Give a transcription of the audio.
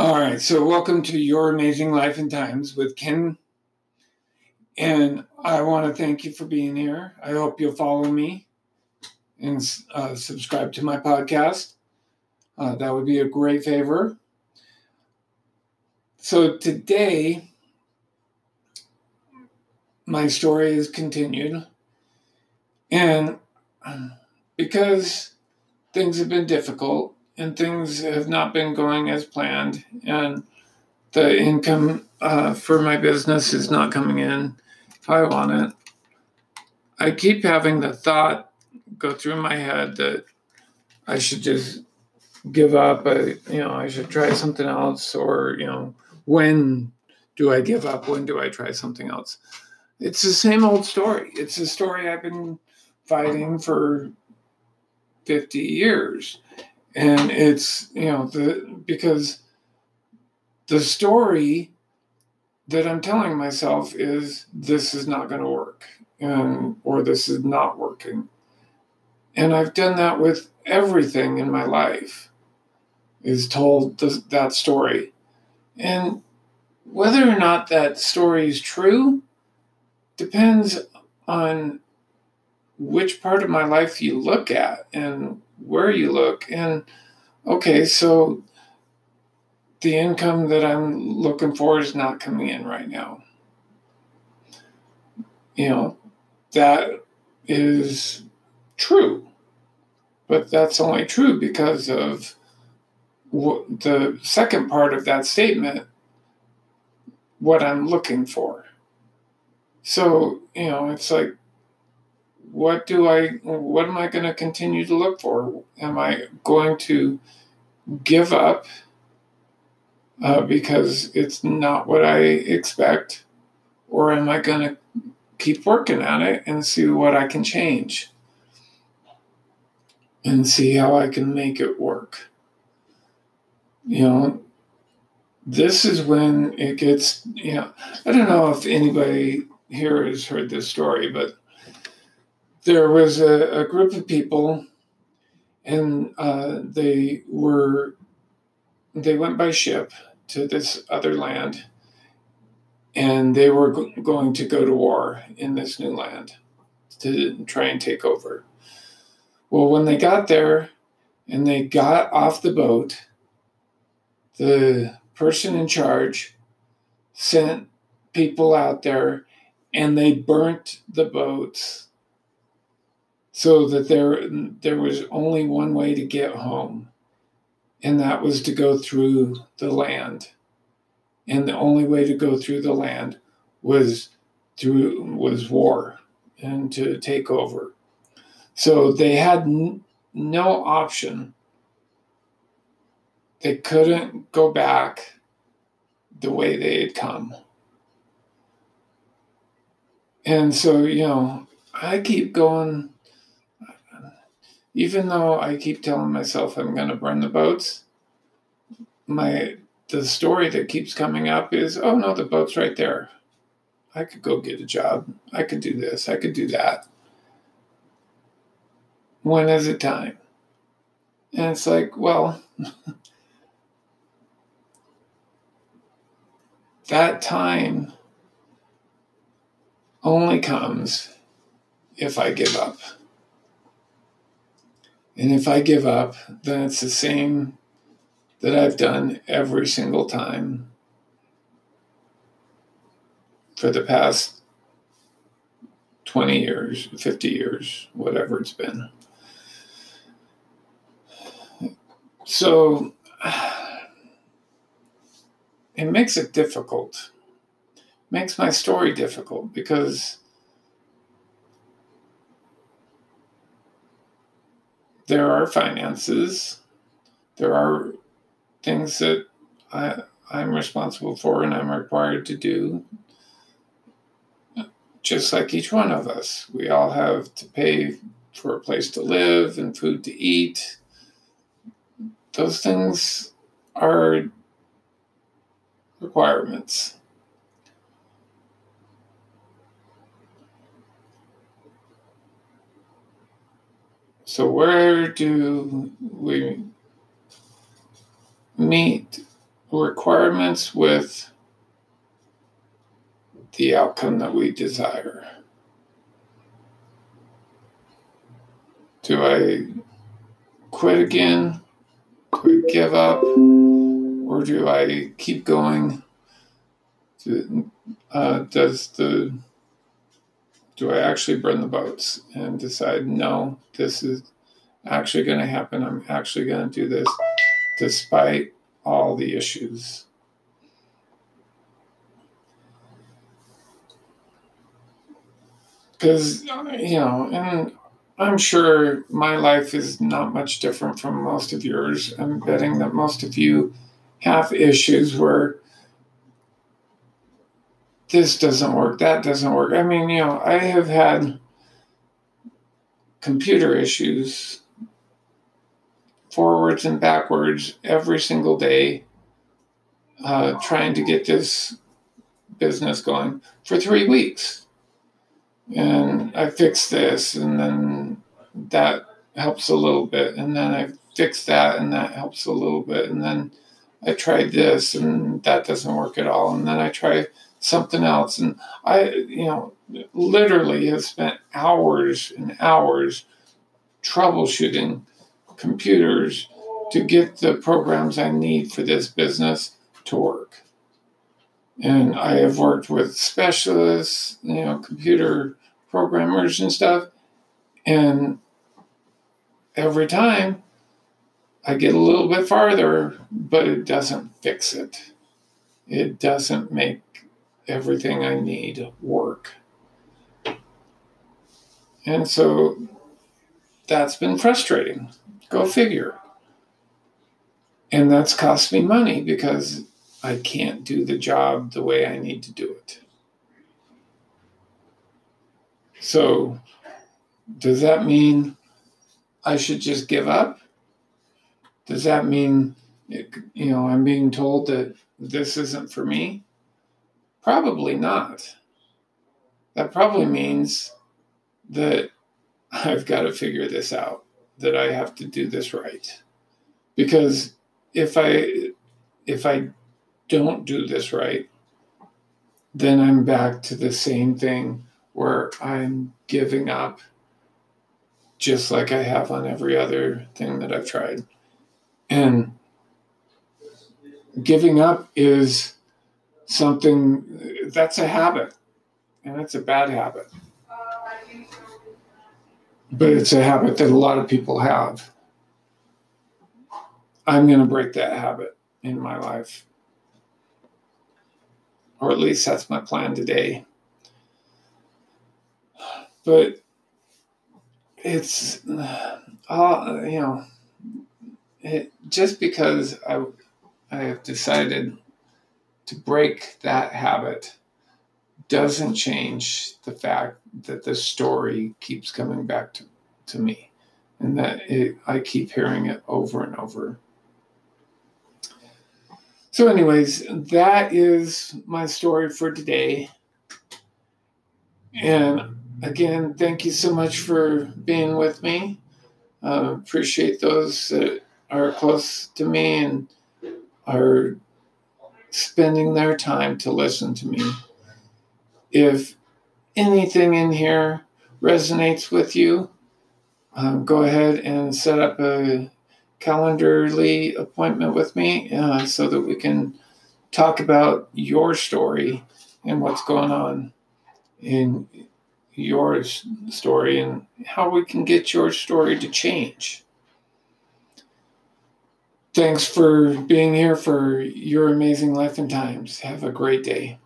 All right, so welcome to Your Amazing Life and Times with Ken. And I want to thank you for being here. I hope you'll follow me and uh, subscribe to my podcast. Uh, that would be a great favor. So today, my story is continued. And because things have been difficult, and things have not been going as planned, and the income uh, for my business is not coming in if I want it. I keep having the thought go through my head that I should just give up. I, you know, I should try something else, or you know, when do I give up? When do I try something else? It's the same old story. It's a story I've been fighting for 50 years and it's you know the because the story that I'm telling myself is this is not going to work and or this is not working. And I've done that with everything in my life is told th- that story. And whether or not that story is true depends on which part of my life you look at and where you look. And okay, so the income that I'm looking for is not coming in right now. You know, that is true. But that's only true because of the second part of that statement, what I'm looking for. So, you know, it's like what do I, what am I going to continue to look for? Am I going to give up uh, because it's not what I expect? Or am I going to keep working at it and see what I can change and see how I can make it work? You know, this is when it gets, you know, I don't know if anybody here has heard this story, but there was a, a group of people, and uh, they were they went by ship to this other land, and they were go- going to go to war in this new land to try and take over. Well, when they got there and they got off the boat, the person in charge sent people out there and they burnt the boats so that there there was only one way to get home and that was to go through the land. And the only way to go through the land was through was war and to take over. So they had n- no option. They couldn't go back the way they had come. And so you know i keep going even though I keep telling myself I'm going to burn the boats, my the story that keeps coming up is, oh no, the boat's right there. I could go get a job. I could do this. I could do that. When is it time? And it's like, well, that time only comes if I give up. And if I give up, then it's the same that I've done every single time for the past 20 years, 50 years, whatever it's been. So it makes it difficult, makes my story difficult because there are finances, there are things that I, I'm responsible for and I'm required to do. Just like each one of us, we all have to pay for a place to live and food to eat. Those things are requirements. So, where do we meet requirements with the outcome that we desire. Do I quit again? Give up? Or do I keep going? uh, does the do I actually burn the boats and decide no, this is actually going to happen. I'm actually going to do this despite all the issues. Because, you know, and I'm sure my life is not much different from most of yours. I'm betting that most of you have issues where this doesn't work, that doesn't work. I mean, you know, I have had computer issues forwards and backwards every single day uh, trying to get this business going for three weeks. And I fixed this, and then that helps a little bit. And then I fixed that, and that helps a little bit. And then I tried this, and that doesn't work at all. And then I try something else. And I, you know, literally have spent hours and hours troubleshooting computers to get the programs I need for this business to work. And I have worked with specialists, you know, computer programmers and stuff. And every time I get a little bit farther, but it doesn't fix it. It doesn't make everything I need work. And so that's been frustrating. Go figure. And that's cost me money because I can't do the job the way I need to do it. So, does that mean I should just give up? Does that mean, you know, I'm being told that this isn't for me? Probably not. That probably means that I've got to figure this out, that I have to do this right. Because if I if I don't do this right, then I'm back to the same thing where I'm giving up just like I have on every other thing that I've tried. And giving up is something that's a habit, and it's a bad habit. But it's a habit that a lot of people have. I'm going to break that habit in my life. Or at least that's my plan today. But it's, uh, you know, it, just because I, I have decided to break that habit doesn't change the fact that the story keeps coming back to, to me and that it, I keep hearing it over and over. So, anyways, that is my story for today. And again, thank you so much for being with me. Uh, appreciate those that are close to me and are spending their time to listen to me. If anything in here resonates with you, um, go ahead and set up a Calendly appointment with me uh, so that we can talk about your story and what's going on in your story and how we can get your story to change. Thanks for being here for your amazing life and times. Have a great day.